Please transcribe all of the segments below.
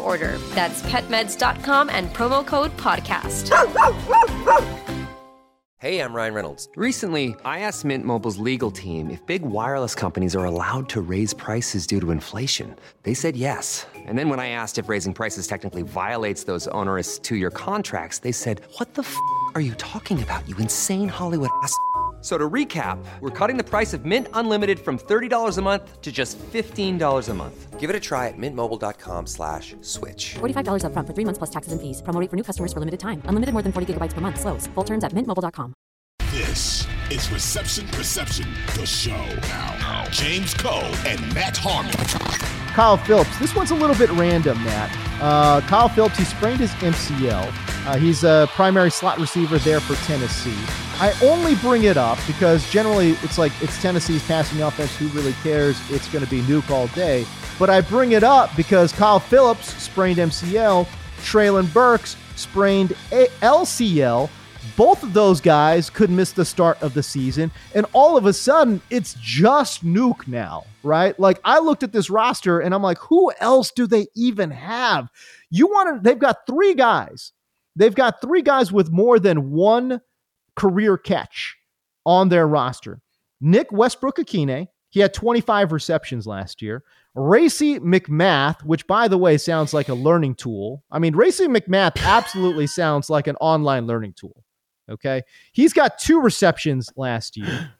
order. That's petmeds.com and promo code podcast. Hey, I'm Ryan Reynolds. Recently, I asked Mint Mobile's legal team if big wireless companies are allowed to raise prices due to inflation. They said yes. And then when I asked if raising prices technically violates those onerous two year contracts, they said, What the f are you talking about, you insane Hollywood ass? F- So to recap, we're cutting the price of Mint Unlimited from $30 a month to just $15 a month. Give it a try at mintmobile.com slash switch. $45 upfront for three months plus taxes and fees. Promo rate for new customers for limited time. Unlimited more than 40 gigabytes per month. Slows. Full terms at mintmobile.com. This is Reception Perception, the show. Now, James Koh and Matt Harmon. Kyle Phillips. This one's a little bit random, Matt. Uh, Kyle Phillips, he sprained his MCL. Uh, he's a primary slot receiver there for Tennessee. I only bring it up because generally it's like it's Tennessee's passing offense. Who really cares? It's going to be Nuke all day. But I bring it up because Kyle Phillips sprained MCL. Treylon Burks sprained A- LCL. Both of those guys could miss the start of the season. And all of a sudden, it's just Nuke now, right? Like, I looked at this roster and I'm like, who else do they even have? You want to, they've got three guys. They've got three guys with more than one career catch on their roster. Nick Westbrook Ikhine, he had 25 receptions last year. Racey McMath, which by the way sounds like a learning tool. I mean, Racey McMath absolutely sounds like an online learning tool. Okay. He's got two receptions last year.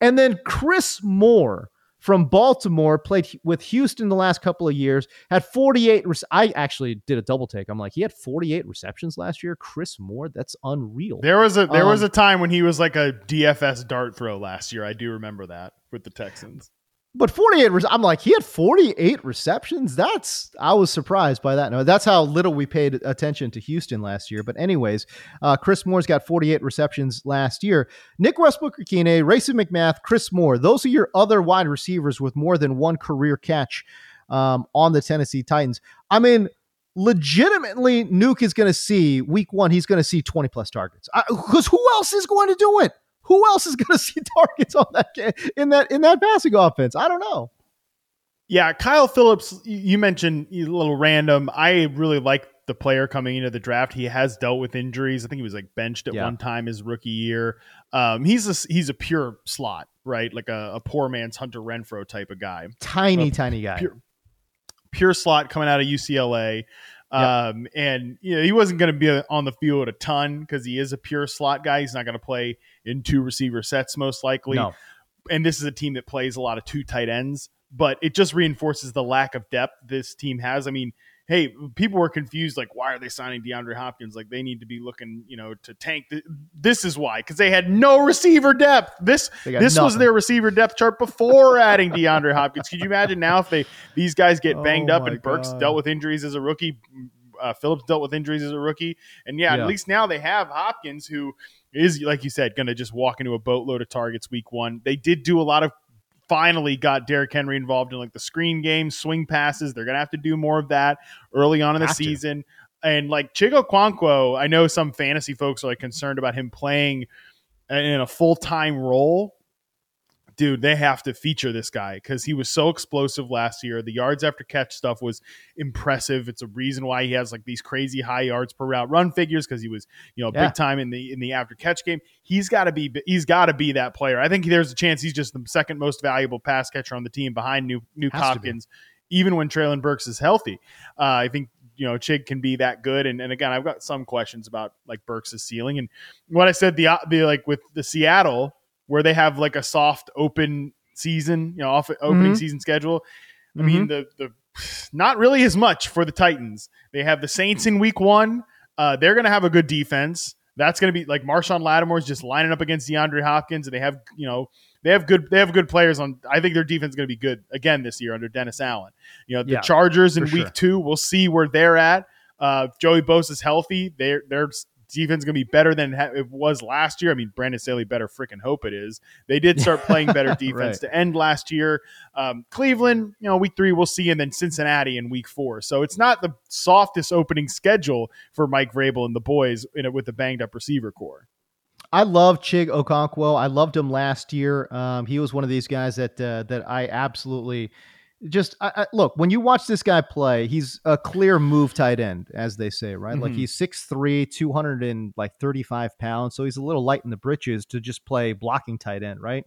And then Chris Moore from Baltimore played with Houston the last couple of years, had 48. Rec- I actually did a double take. I'm like, he had 48 receptions last year. Chris Moore, that's unreal. There was a there was Um, a time when he was like a DFS dart throw last year. I do remember that with the Texans. But 48, I'm like, he had 48 receptions. That's, I was surprised by that. No, that's how little we paid attention to Houston last year. But, anyways, uh, Chris Moore's got 48 receptions last year. Nick Westbrook Ikhine, Racey McMath, Chris Moore, those are your other wide receivers with more than one career catch um, on the Tennessee Titans. I mean, legitimately, Nuke is going to see week one, he's going to see 20 plus targets. Because who else is going to do it? Who else is going to see targets on that ga- in that in that passing offense? I don't know. Yeah, Kyle Phillips, you mentioned a little random. I really like the player coming into the draft. He has dealt with injuries. I think he was like benched at Yeah. one time his rookie year. Um, he's a he's a pure slot, right? Like a, a poor man's Hunter Renfrow type of guy. Tiny, Uh, tiny guy. pure- pure slot coming out of UCLA. Um, and you know, he wasn't going to be on the field a ton because he is a pure slot guy. He's not going to play in two receiver sets most likely. No. And this is a team that plays a lot of two tight ends, but it just reinforces the lack of depth this team has. I mean, hey, people were confused like, why are they signing DeAndre Hopkins? Like, they need to be looking, you know, to tank. This is why because they had no receiver depth. This this was their receiver depth chart before adding DeAndre Hopkins. Could you imagine now if they these guys get banged Oh up and Burks God. dealt with injuries as a rookie? Uh, Phillips dealt with injuries as a rookie, and yeah, Yeah. at least now they have Hopkins, who is like you said, going to just walk into a boatload of targets week one. They did do a lot of. Finally, got Derrick Henry involved in like the screen game, swing passes. They're going to have to do more of that early on in the Have to. season. And like Chig Okonkwo, I know some fantasy folks are like concerned about him playing in a full time role. Dude, they have to feature this guy because he was so explosive last year. The yards after catch stuff was impressive. It's a reason why he has like these crazy high yards per route run figures because he was, you know, Yeah. big time in the in the after catch game. He's got to be he's got to be that player. I think there's a chance he's just the second most valuable pass catcher on the team behind New New Has. Hopkins, even when Treylon Burks is healthy. Uh, I think you know Chig can be that good. And, and again, I've got some questions about like Burks' ceiling and what I said the the like with the Seattle where they have like a soft open season, you know, off opening Mhm. season schedule. I mean the the not really as much for the Titans. They have the Saints in week one. Uh, they're going to have a good defense. That's going to be like Marshon Lattimore's just lining up against DeAndre Hopkins, and they have you know they have good they have good players on. I think their defense is going to be good again this year under Dennis Allen. You know the Yeah, Chargers in week sure. two. We'll see where they're at. Uh, Joey Bosa's healthy. Their their defense is going to be better than it was last year. I mean, Brandon Staley better freaking hope it is. They did start playing better defense Right. to end last year. Um, Cleveland, you know, week three we'll see, and then Cincinnati in week four. So it's not the softest opening schedule for Mike Vrabel and the boys in it with the banged up receiver corps. I love Chig Okonkwo. I loved him last year. Um, he was one of these guys that uh, that I absolutely just I, I, look when you watch this guy play. He's a clear move tight end, as they say, right? Like Mhm. he's 6'3", 200 and like thirty five pounds, so he's a little light in the britches to just play blocking tight end, right?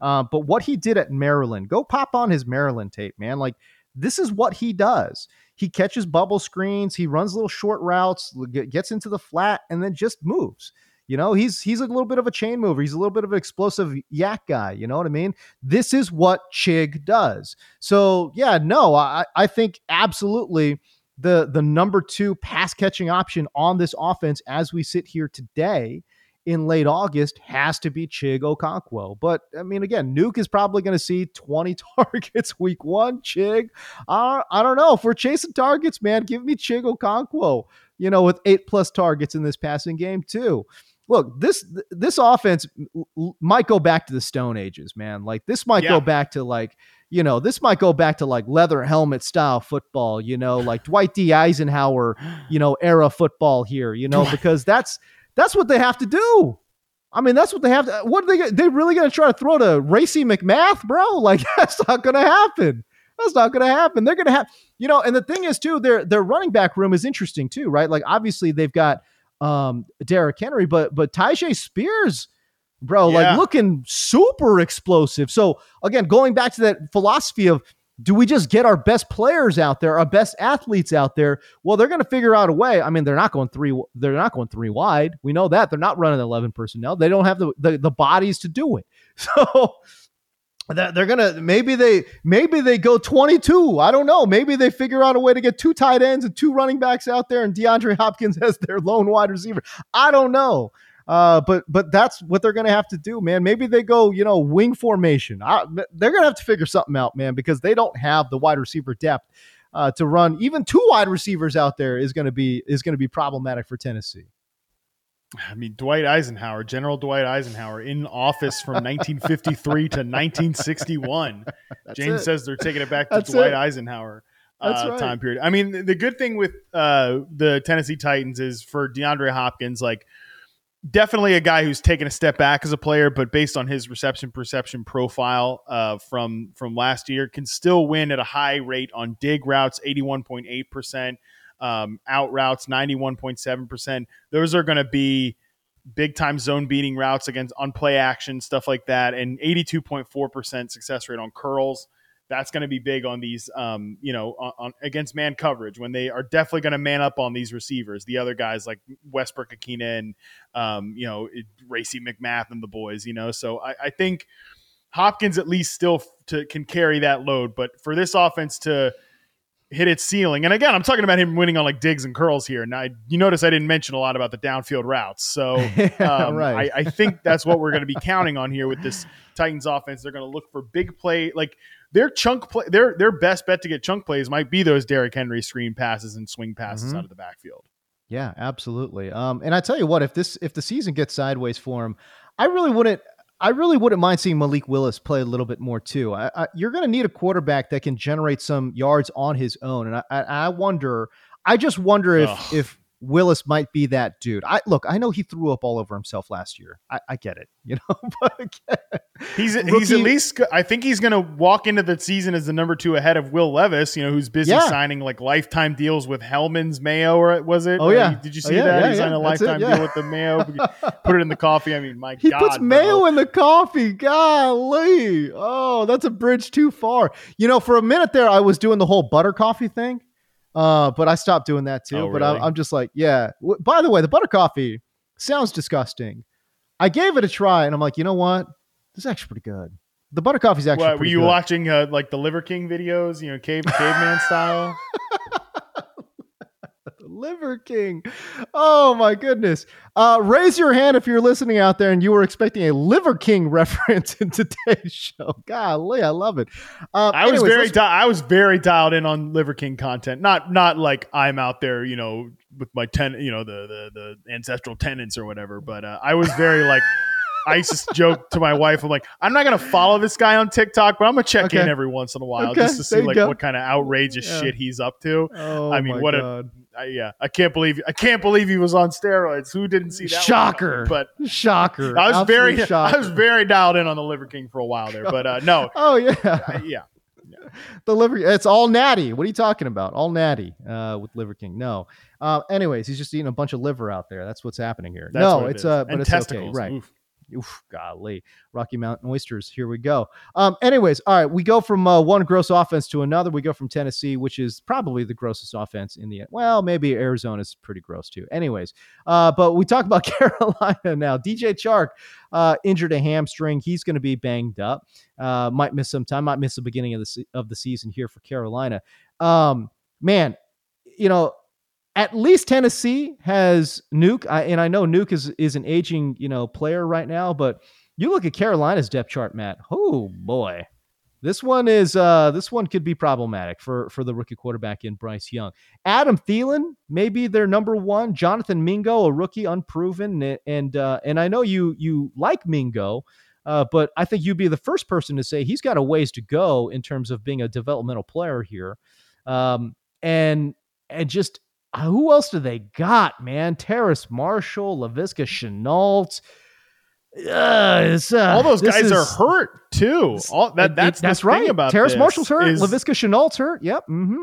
Uh, but what he did at Maryland, go pop on his Maryland tape, man. Like this is what he does. He catches bubble screens, he runs little short routes, gets into the flat, and then just moves. You know, he's he's a little bit of a chain mover. He's a little bit of an explosive YAC guy. You know what I mean? This is what Chig does. So yeah, no, I I think absolutely the the number two pass catching option on this offense as we sit here today in late August has to be Chig Okonkwo. But I mean, again, Nuke is probably going to see 20 targets week one. Chig, I, I don't know. If we're chasing targets, man, give me Chig Okonkwo, you know, with eight plus targets in this passing game, too. Look, this this offense might go back to the Stone Ages, man. Like this might Yeah. go back to like you know, this might go back to like leather helmet style football, you know, like Dwight D. Eisenhower, you know, era football here, you know, because that's that's what they have to do. I mean, that's what they have to. Uh, what are they? They really going to try to throw to Racey McMath, bro? Like that's not going to happen. That's not going to happen. They're going to have, you know. And the thing is, too, their their running back room is interesting too, right? Like obviously they've got um Derrick Henry, but but Tyjae Spears, bro, Yeah. like looking super explosive. So again, going back to that philosophy of do we just get our best players out there, our best athletes out there? Well, they're going to figure out a way. I mean, they're not going three. They're not going three wide. We know that they're not running eleven personnel. They don't have the the, the bodies to do it. So they're gonna maybe they maybe they go 22 i don't know. Maybe they figure out a way to get two tight ends and two running backs out there and deandre hopkins as their lone wide receiver. I don't know. Uh, but but that's what they're gonna have to do man. Maybe they go you know wing formation. I, they're gonna have to figure something out man because they don't have the wide receiver depth uh, to run. Even two wide receivers out there is gonna be is gonna be problematic for tennessee I mean, Dwight Eisenhower, General Dwight Eisenhower, in office from 1953 to 1961. James it. says they're taking it back to That's Dwight it. Eisenhower That's uh, right. time period. I mean, the- the good thing with uh, the Tennessee Titans is for DeAndre Hopkins, like definitely a guy who's taken a step back as a player, but based on his reception perception profile uh, from from last year, can still win at a high rate on dig routes, 81.8 percent. Um, out routes 91.7%. Those are going to be big time zone beating routes against on play action, stuff like that, and 82.4% success rate on curls. That's going to be big on these, um, you know, on, on against man coverage when they are definitely going to man up on these receivers. The other guys like Westbrook Ikhine and, um, you know, Racey McMath and the boys, you know. So I, I think Hopkins at least still to, can carry that load, but for this offense to hit its ceiling. And again, I'm talking about him winning on like digs and curls here. Now, you notice I didn't mention a lot about the downfield routes. So um, Right. I, I think that's what we're going to be counting on here with this Titans offense. They're going to look for big play, like their chunk play. Their their best bet to get chunk plays might be those Derrick Henry screen passes and swing passes Mhm. out of the backfield. Yeah, absolutely. Um, and I tell you what, if this if the season gets sideways for him, I really wouldn't. I really wouldn't mind seeing Malik Willis play a little bit more too. I, I, you're going to need a quarterback that can generate some yards on his own, and I, I, I wonder. I just wonder if Ugh. if Willis might be that dude. I look. I know he threw up all over himself last year. I, I get it, you know. But He's he's at least. I think he's going to walk into the season as the number two ahead of Will Levis. You know, who's busy Yeah. signing like lifetime deals with Hellmann's Mayo, or was it? Oh, yeah. did you Oh, see yeah, that? yeah, he signed a it, lifetime yeah. deal with the Mayo. Put it in the coffee. I mean, my he God, puts bro. mayo in the coffee. Golly, oh, that's a bridge too far. You know, for a minute there, I was doing the whole butter coffee thing. Uh, but I stopped doing that too. Oh, but I'm, really? I'm just like, yeah. W- By the way, the butter coffee sounds disgusting. I gave it a try, and I'm like, you know what? This is actually pretty good. The butter coffee's actually What, were you good. watching uh, like the Liver King videos? You know, cave caveman style. Liver King. Oh my goodness. Uh, raise your hand if you're listening out there and you were expecting a Liver King reference in today's show. Golly, I love it. Uh, I was very di- I was very dialed in on Liver King content. Not not like I'm out there, you know, with my ten, you know, the the the ancestral tenants or whatever. But uh, I was very like. I used to joke to my wife, I'm like, I'm not gonna follow this guy on TikTok, but I'm gonna check Okay. in every once in a while Okay, just to see like go. what kind of outrageous Yeah. shit he's up to. Oh, I mean, what God. a I, yeah, I can't believe I can't believe he was on steroids. Who didn't see that? shocker. coming? But shocker. I was Absolute very shocker. I was very dialed in on the Liver King for a while there. But uh, no, Oh yeah, uh, yeah, the liver. It's all natty. What are you talking about? All natty uh, with Liver King. No. Uh, anyways, he's just eating a bunch of liver out there. That's what's happening here. that's no, it it's is. uh, but and it's testicles. okay. Right. Oof. Oof, golly, Rocky Mountain oysters. Here we go. Um, anyways, all right, we go from uh, one gross offense to another. We go from Tennessee, which is probably the grossest offense in the. Well, maybe Arizona's pretty gross too. Anyways, uh, but we talk about Carolina now. DJ Chark uh, injured a hamstring. He's going to be banged up. Uh, might miss some time. Might miss the beginning of the se- of the season here for Carolina. Um, man, you know, at least Tennessee has Nuke, I, and I know Nuke is is an aging you know player right now, but you look at Carolina's depth chart, Matt. Oh boy, this one is uh this one could be problematic for for the rookie quarterback in Bryce Young. Adam Thielen, maybe their number one. Jonathan Mingo, a rookie, unproven, and, uh, and I know you you like Mingo. Uh, but I think you'd be the first person to say he's got a ways to go in terms of being a developmental player here. Um, and and just uh, who else do they got, man? Terrace Marshall, Laviska Shenault. Uh, uh, All those guys are hurt too. All that it- that's it- that's the right. Thing about Terrace Marshall's hurt. is- Laviska Shenault's hurt. Yep. Mm-hmm.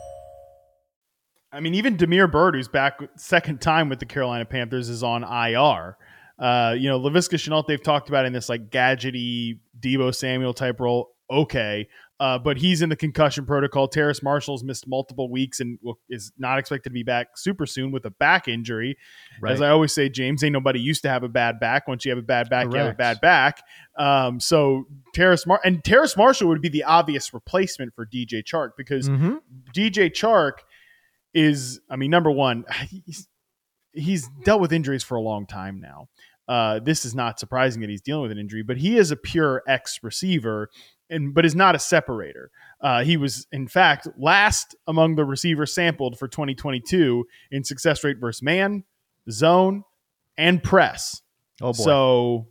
I mean, even Damiere Byrd, who's back second time with the Carolina Panthers, is on IR. Uh, you know, Laviska Shenault, they've talked about in this like gadgety Deebo Samuel type role. Okay. Uh, but he's in the concussion protocol. Terrace Marshall's missed multiple weeks and is not expected to be back super soon with a back injury. Right. As I always say, James, ain't nobody used to have a bad back. Once you have a bad back, you have a bad back. Um, so Terrace Mar- and Terrace Marshall would be the obvious replacement for DJ Chark because Mm-hmm. DJ Chark is, I mean, number one, he's, he's dealt with injuries for a long time now. Uh, this is not surprising that he's dealing with an injury, but he is a pure X receiver, and but is not a separator. Uh, he was, in fact, last among the receivers sampled for 2022 in success rate versus man, zone, and press. Oh boy. So,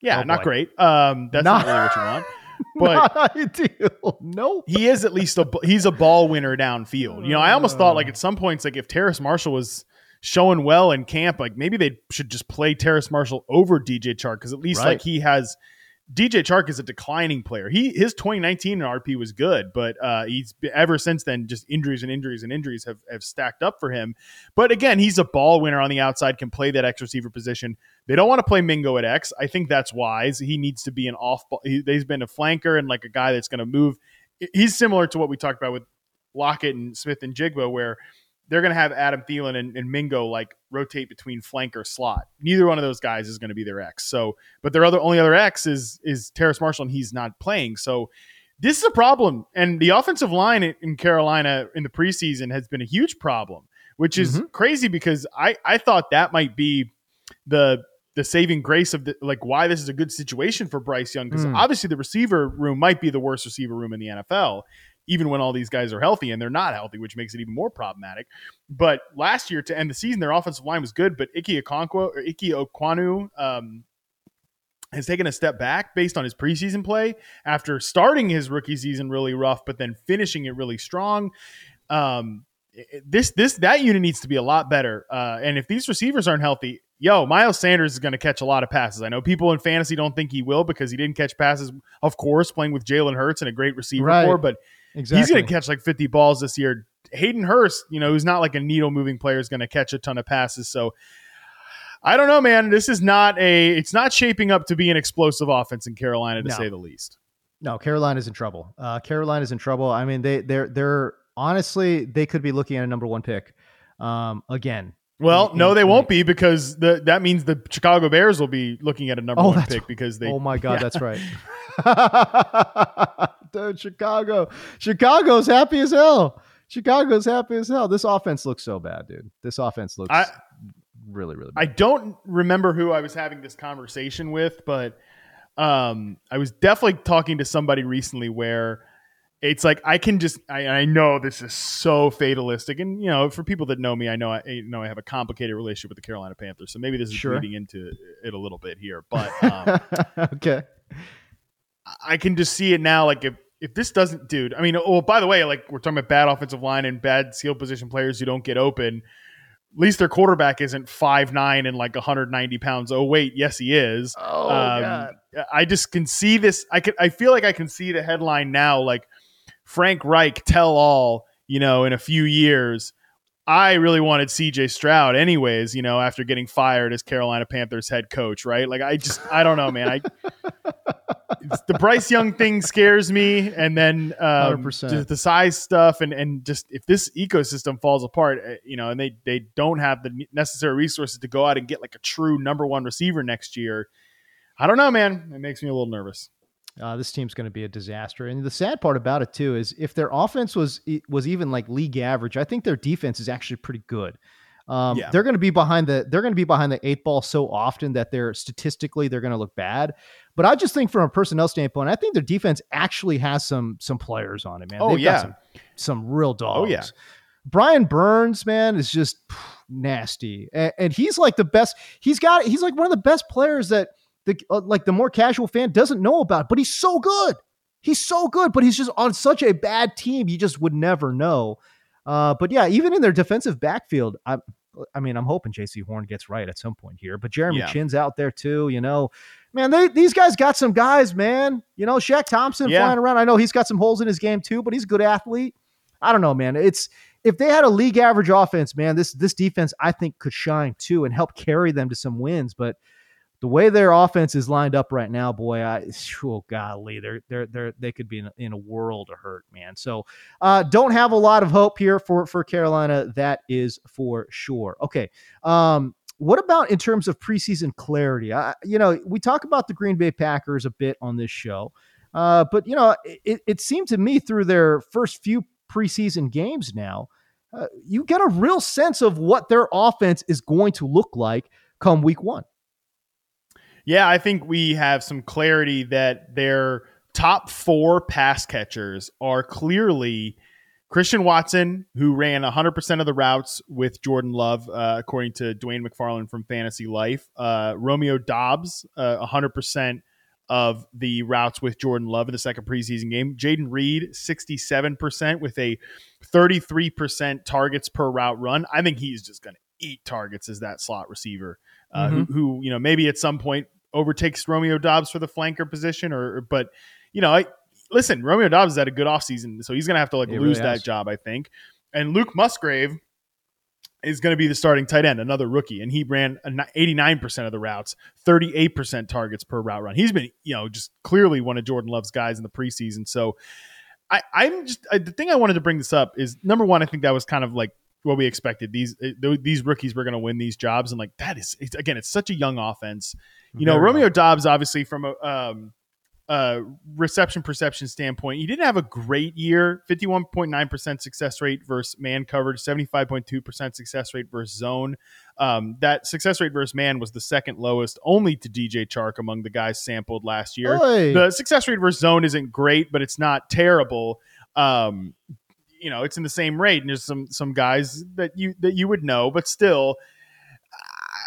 yeah, Oh, not boy. great. Um, that's Not- not really what you want. But Not ideal. Nope. he is at least a he's a ball winner downfield. You know, I almost thought like at some points, like if Terrace Marshall was showing well in camp, like maybe they should just play Terrace Marshall over DJ Chark because at least Right. like he has DJ Chark is a declining player. He his 2019 RP was good, but uh, he's ever since then just injuries and injuries and injuries have have stacked up for him. But again, he's a ball winner on the outside, can play that X receiver position. They don't want to play Mingo at X. I think that's wise. He needs to be an off ball. He, he's been a flanker and like a guy that's going to move. He's similar to what we talked about with Lockett and Smith-Njigba, where they're going to have Adam Thielen and, and Mingo like rotate between flank or slot. Neither one of those guys is going to be their X. So, but their other only other X is is Terrace Marshall, and he's not playing. So, this is a problem. And the offensive line in, in Carolina in the preseason has been a huge problem, which is crazy because I I thought that might be the the saving grace of the like why this is a good situation for Bryce Young because Hmm. obviously the receiver room might be the worst receiver room in the NFL even when all these guys are healthy and they're not healthy which makes it even more problematic but last year to end the season their offensive line was good but Ike Okonkwo or Ike Ekwonu um has taken a step back based on his preseason play after starting his rookie season really rough but then finishing it really strong um this this that unit needs to be a lot better. Uh, and if these receivers aren't healthy, yo, Miles Sanders is going to catch a lot of passes. I know people in fantasy don't think he will because he didn't catch passes, of course, playing with Jalen Hurts and a great receiver Right. corps, but Exactly. he's going to catch like 50 balls this year. Hayden Hurst, you know, who's not like a needle moving player, is going to catch a ton of passes. So I don't know, man. This is not a. It's not shaping up to be an explosive offense in Carolina, to No. say the least. No, Carolina's in trouble. Uh, Carolina's in trouble. I mean, they they're they're honestly they could be looking at a number one pick um, again. Well, In- no, in- they won't be because the, that means the Chicago Bears will be looking at a number Oh, one pick because they. oh my God, yeah. that's right. Dude, Chicago, Chicago's happy as hell. Chicago's happy as hell. This offense looks so bad, dude. This offense looks I- really, really bad. I don't remember who I was having this conversation with, but um, I was definitely talking to somebody recently where it's like I can just I, I know this is so fatalistic, and you know for people that know me, I know I you know I have a complicated relationship with the Carolina Panthers, so maybe this is Sure. leading into it a little bit here, but um, okay. I can just see it now. Like if if this doesn't, dude. I mean, oh, by the way, like we're talking about bad offensive line and bad skill position players who don't get open. At least their quarterback isn't five nine and like 190 pounds. Oh wait, yes he is. Oh Um, God. I just can see this. I can. I feel like I can see the headline now. Like Frank Reich tell all. You know, in a few years. I really wanted CJ Stroud, anyways. You know, after getting fired as Carolina Panthers head coach, right? Like I just, I don't know, man. I the Bryce Young thing scares me, and then um, the size stuff, and and just if this ecosystem falls apart, uh, you know, and they they don't have the necessary resources to go out and get like a true number one receiver next year. I don't know, man. It makes me a little nervous. Uh, this team's going to be a disaster. And the sad part about it too is if their offense was was even like league average, I think their defense is actually pretty good. Um, Yeah. They're going to be behind the they're going to be behind the eight ball so often that they're statistically they're going to look bad. But I just think from a personnel standpoint, I think their defense actually has some some players on it, man. Oh, They've got yeah. some, some real dogs. Oh, yeah. Brian Burns, man, is just pff, nasty, and, and he's like the best. He's got he's like one of the best players that the uh, like the more casual fan doesn't know about, but he's so good. He's so good, but he's just on such a bad team. You just would never know. Uh, but yeah, even in their defensive backfield, I, I mean, I'm hoping Jaycee Horn gets right at some point here. But Jeremy Yeah. Chinn's out there too. You know, man, they these guys got some guys, man. You know, Shaq Thompson Yeah. flying around. I know he's got some holes in his game too, but he's a good athlete. I don't know, man. It's if they had a league average offense, man, this this defense I think could shine too and help carry them to some wins. But the way their offense is lined up right now, boy, I oh golly, they're they're they're they could be in a, in a world of hurt, man. So uh, don't have a lot of hope here for for Carolina. That is for sure. Okay. Um, what about in terms of preseason clarity? I, you know, we talk about the Green Bay Packers a bit on this show, uh, but you know, it, it seemed to me through their first few preseason games now, uh, you get a real sense of what their offense is going to look like come week one. Yeah, I think we have some clarity that their top four pass catchers are clearly Christian Watson, who ran 100% of the routes with Jordan Love, uh, according to Dwain McFarland from Fantasy Life. Uh, Romeo Doubs, uh, 100% of the routes with Jordan Love in the second preseason game. Jayden Reed, 67% with a 33% targets per route run. I think he's just going to eat targets as that slot receiver, uh, who, who, you know, maybe at some point overtakes Romeo Doubs for the flanker position or, but, you know, I, listen, Romeo Doubs had a good offseason, so he's going to have to like lose really has. that job, I think. And Luke Musgrave is going to be the starting tight end, another rookie, and he ran 89% of the routes, 38% targets per route run. He's been, you know, just clearly one of Jordan Love's guys in the preseason. So I, I'm just I, the thing I wanted to bring this up is number one, I think that was kind of like what we expected. These uh, these rookies were going to win these jobs, and like that is it's, again, it's such a young offense. You know, Very Romeo young. Doubs, obviously from a um, uh, reception perception standpoint, he didn't have a great year. Fifty-one point nine percent success rate versus man coverage, seventy-five point two percent success rate versus zone. Um, that success rate versus man was the second lowest, only to DJ Chark among the guys sampled last year. Oy. The success rate versus zone isn't great, but it's not terrible. Um, you know, it's in the same rate, and there's some some guys that you that you would know, but still.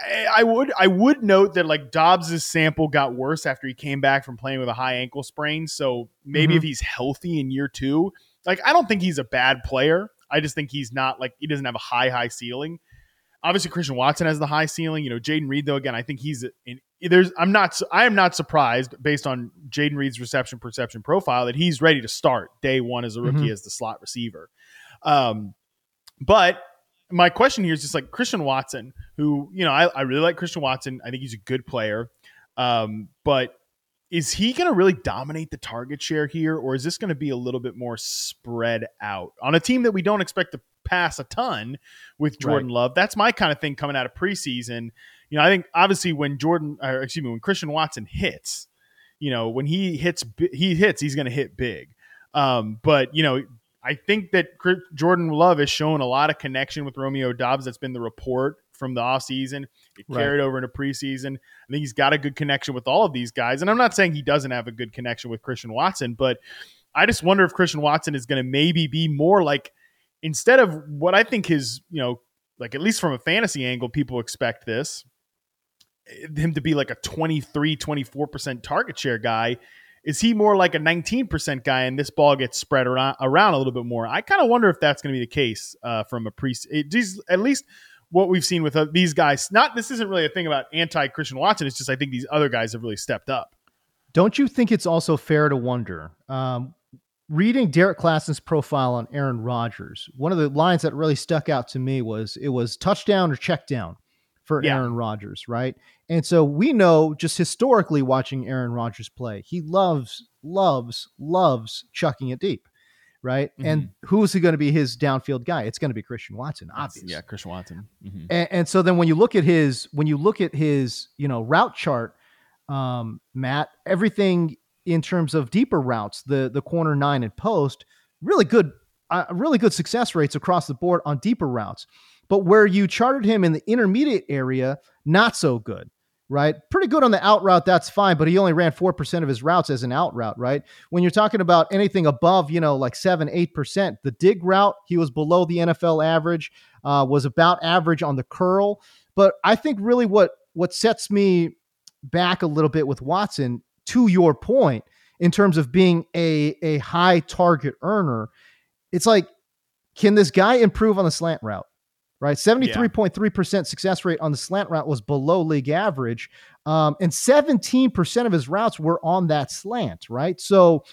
I, I would I would note that like Doubs's sample got worse after he came back from playing with a high ankle sprain. So maybe Mhm. if he's healthy in year two, like I don't think he's a bad player. I just think he's not like he doesn't have a high high ceiling. Obviously, Christian Watson has the high ceiling. You know, Jayden Reed though again, I think he's in. There's I'm not I am not surprised based on Jayden Reed's reception perception profile that he's ready to start day one as a rookie Mhm. as the slot receiver. Um, but my question here is just like Christian Watson, who, you know, I, I really like Christian Watson. I think he's a good player. Um, but is he going to really dominate the target share here, or is this going to be a little bit more spread out on a team that we don't expect to pass a ton with Jordan Love? That's my kind of thing coming out of preseason. You know, I think obviously when Jordan, or excuse me, when Christian Watson hits, you know, when he hits, he hits, he's going to hit big. Um, but you know, I think that Jordan Love has shown a lot of connection with Romeo Doubs. That's been the report from the offseason. It Right. carried over into preseason. I think he's got a good connection with all of these guys. And I'm not saying he doesn't have a good connection with Christian Watson, but I just wonder if Christian Watson is going to maybe be more like instead of what I think his, you know, like at least from a fantasy angle, people expect this him to be like a 23, 24% target share guy. Is he more like a 19% guy and this ball gets spread around, around a little bit more? I kind of wonder if that's going to be the case uh, from a pre. It, at least what we've seen with uh, these guys. Not this isn't really a thing about anti Christian Watson. It's just I think these other guys have really stepped up. Don't you think it's also fair to wonder? Um, reading Derrik Klassen's profile on Aaron Rodgers, one of the lines that really stuck out to me was it was touchdown or check down for Yeah. Aaron Rodgers, right? And so we know just historically watching Aaron Rodgers play, he loves, loves, loves chucking it deep, right? And who is he going to be his downfield guy? It's going to be Christian Watson, obviously. Yeah, Christian Watson. Mhm. And, and so then when you look at his when you look at his you know route chart, um, Matt, everything in terms of deeper routes, the the corner nine and post, really good, uh, really good success rates across the board on deeper routes. But where you charted him in the intermediate area, not so good. Right, pretty good on the out route. That's fine, but he only ran four percent of his routes as an out route. Right, when you're talking about anything above, you know, like seven, eight percent, the dig route he was below the NFL average uh, was about average on the curl. But I think really what what sets me back a little bit with Watson, to your point, in terms of being a a high target earner, it's like, can this guy improve on the slant route? Right, seventy three point three percent success rate on the slant route was below league average, um, and seventeen percent of his routes were on that slant. Right, so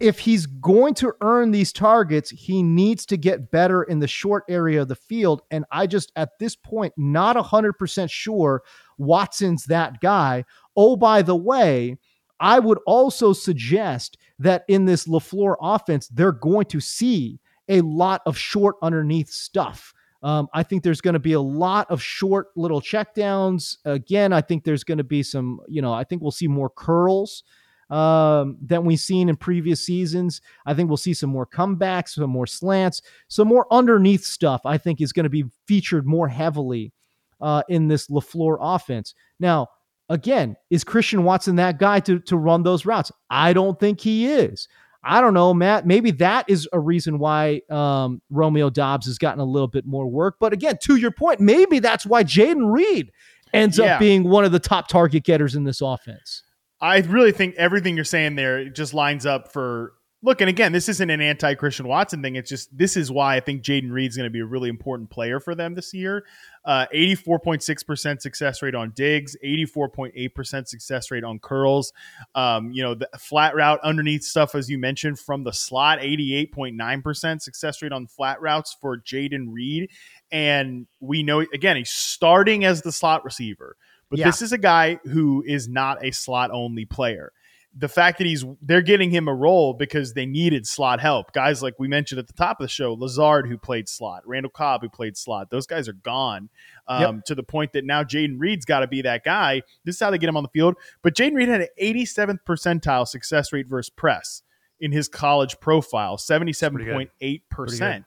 if he's going to earn these targets, he needs to get better in the short area of the field. And I just, at this point, not 100% sure Watson's that guy. Oh, by the way, I would also suggest that in this LaFleur offense, they're going to see a lot of short underneath stuff. Um, I think there's going to be a lot of short little checkdowns. Again, I think there's going to be some, you know, I think we'll see more curls um, than we've seen in previous seasons. I think we'll see some more comebacks, some more slants, some more underneath stuff. I think is going to be featured more heavily uh, in this Lafleur offense. Now, again, is Christian Watson that guy to to run those routes? I don't think he is. I don't know, Matt. Maybe that is a reason why um, Romeo Doubs has gotten a little bit more work. But again, to your point, maybe that's why Jayden Reed ends Yeah. up being one of the top target getters in this offense. I really think everything you're saying there just lines up for look. And again, this isn't an anti Christian Watson thing. It's just this is why I think Jayden Reed's going to be a really important player for them this year. Uh, 84.6% success rate on digs, 84.8% success rate on curls. Um, you know, the flat route underneath stuff, as you mentioned, from the slot, 88.9% success rate on flat routes for Jayden Reed. And we know, again, he's starting as the slot receiver. But Yeah. this is a guy who is not a slot only player. The fact that he's they're getting him a role because they needed slot help. Guys like we mentioned at the top of the show, Lazard who played slot, Randall Cobb who played slot. Those guys are gone um, to the point that now Jayden Reed's got to be that guy. This is how they get him on the field. But Jayden Reed had an 87th percentile success rate versus press in his college profile, 77.8%.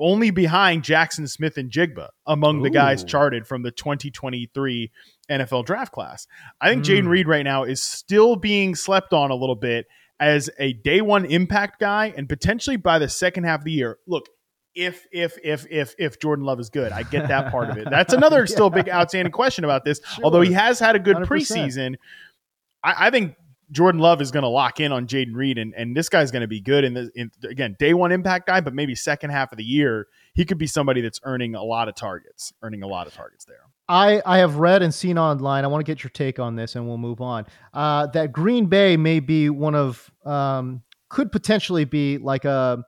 Only behind Jaxon Smith-Njigba among the guys charted from the 2023 NFL draft class. I think Jayden Mm. Reed right now is still being slept on a little bit as a day one impact guy and potentially by the second half of the year. Look, if if if if if Jordan Love is good, I get that part of it. That's another still big outstanding question about this. Although he has had a good 100%. preseason, I, I think Jordan Love is going to lock in on Jayden Reed, and, and this guy's going to be good. In in, again, day one impact guy, but maybe second half of the year, he could be somebody that's earning a lot of targets, earning a lot of targets there. I, I have read and seen online. I want to get your take on this, and we'll move on. Uh, that Green Bay may be one of um, could potentially be like a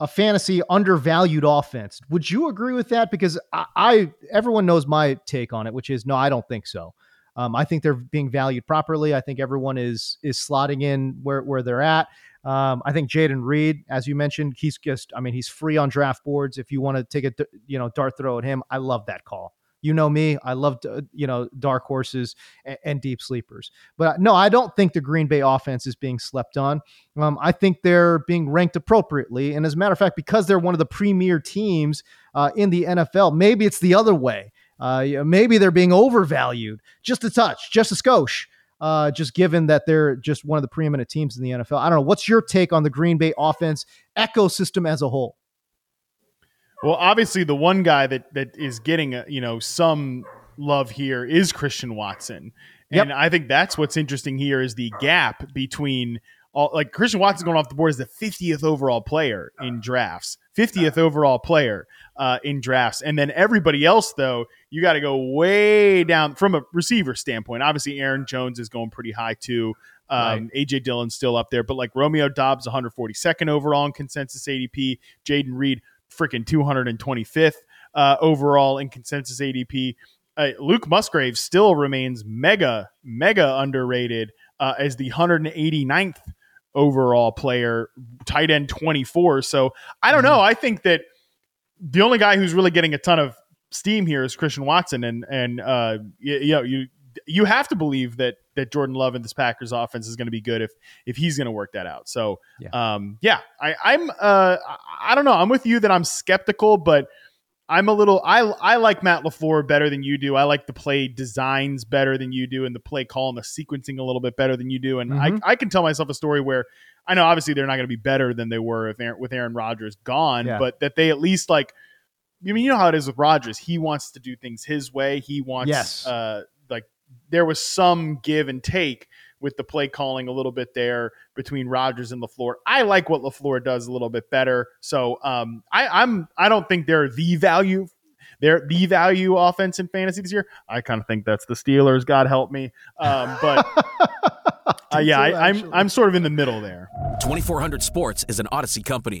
a fantasy undervalued offense. Would you agree with that? Because I, I everyone knows my take on it, which is no, I don't think so. Um, I think they're being valued properly. I think everyone is is slotting in where where they're at. Um, I think Jayden Reed, as you mentioned, he's just I mean he's free on draft boards. If you want to take a you know dart throw at him, I love that call. You know me, I love you know dark horses and, and, deep sleepers. But no, I don't think the Green Bay offense is being slept on. Um, I think they're being ranked appropriately, and as a matter of fact, because they're one of the premier teams uh, in the NFL, maybe it's the other way. Uh, maybe they're being overvalued just a touch, just a skosh. Uh, just given that they're just one of the preeminent teams in the NFL. I don't know. What's your take on the Green Bay offense ecosystem as a whole? Well, obviously, the one guy that that is getting a, you know some love here is Christian Watson, and yep. I think that's what's interesting here is the gap between all like Christian Watson going off the board as the 50th overall player in drafts, 50th overall player uh, in drafts, and then everybody else though you got to go way down from a receiver standpoint. Obviously, Aaron Jones is going pretty high too. Um, right. AJ Dillon's still up there, but like Romeo Doubs, 142nd overall in consensus ADP. Jayden Reed, freaking 225th uh, overall in consensus ADP. Uh, Luke Musgrave still remains mega, mega underrated uh, as the 189th overall player, tight end 24. So I don't mm-hmm. know. I think that the only guy who's really getting a ton of steam here is Christian Watson, and and uh, you, you know you you have to believe that that Jordan Love and this Packers offense is going to be good if if he's going to work that out. So yeah, um, yeah I, I'm uh, I don't know. I'm with you that I'm skeptical, but I'm a little I I like Matt LaFleur better than you do. I like the play designs better than you do and the play call and the sequencing a little bit better than you do. And mm-hmm. I, I can tell myself a story where I know obviously they're not going to be better than they were if Aaron, with Aaron Rodgers gone, yeah. but that they at least like I mean, you know how it is with Rodgers. He wants to do things his way. He wants yes. uh like there was some give and take with the play calling a little bit there between Rodgers and LaFleur. I like what LaFleur does a little bit better. So um, I, I'm I don't think they're the value. They're the value offense in fantasy this year. I kind of think that's the Steelers. God help me. Um, but uh, yeah, I, I'm I'm sort of in the middle there. 2400 Sports is an Audacy company.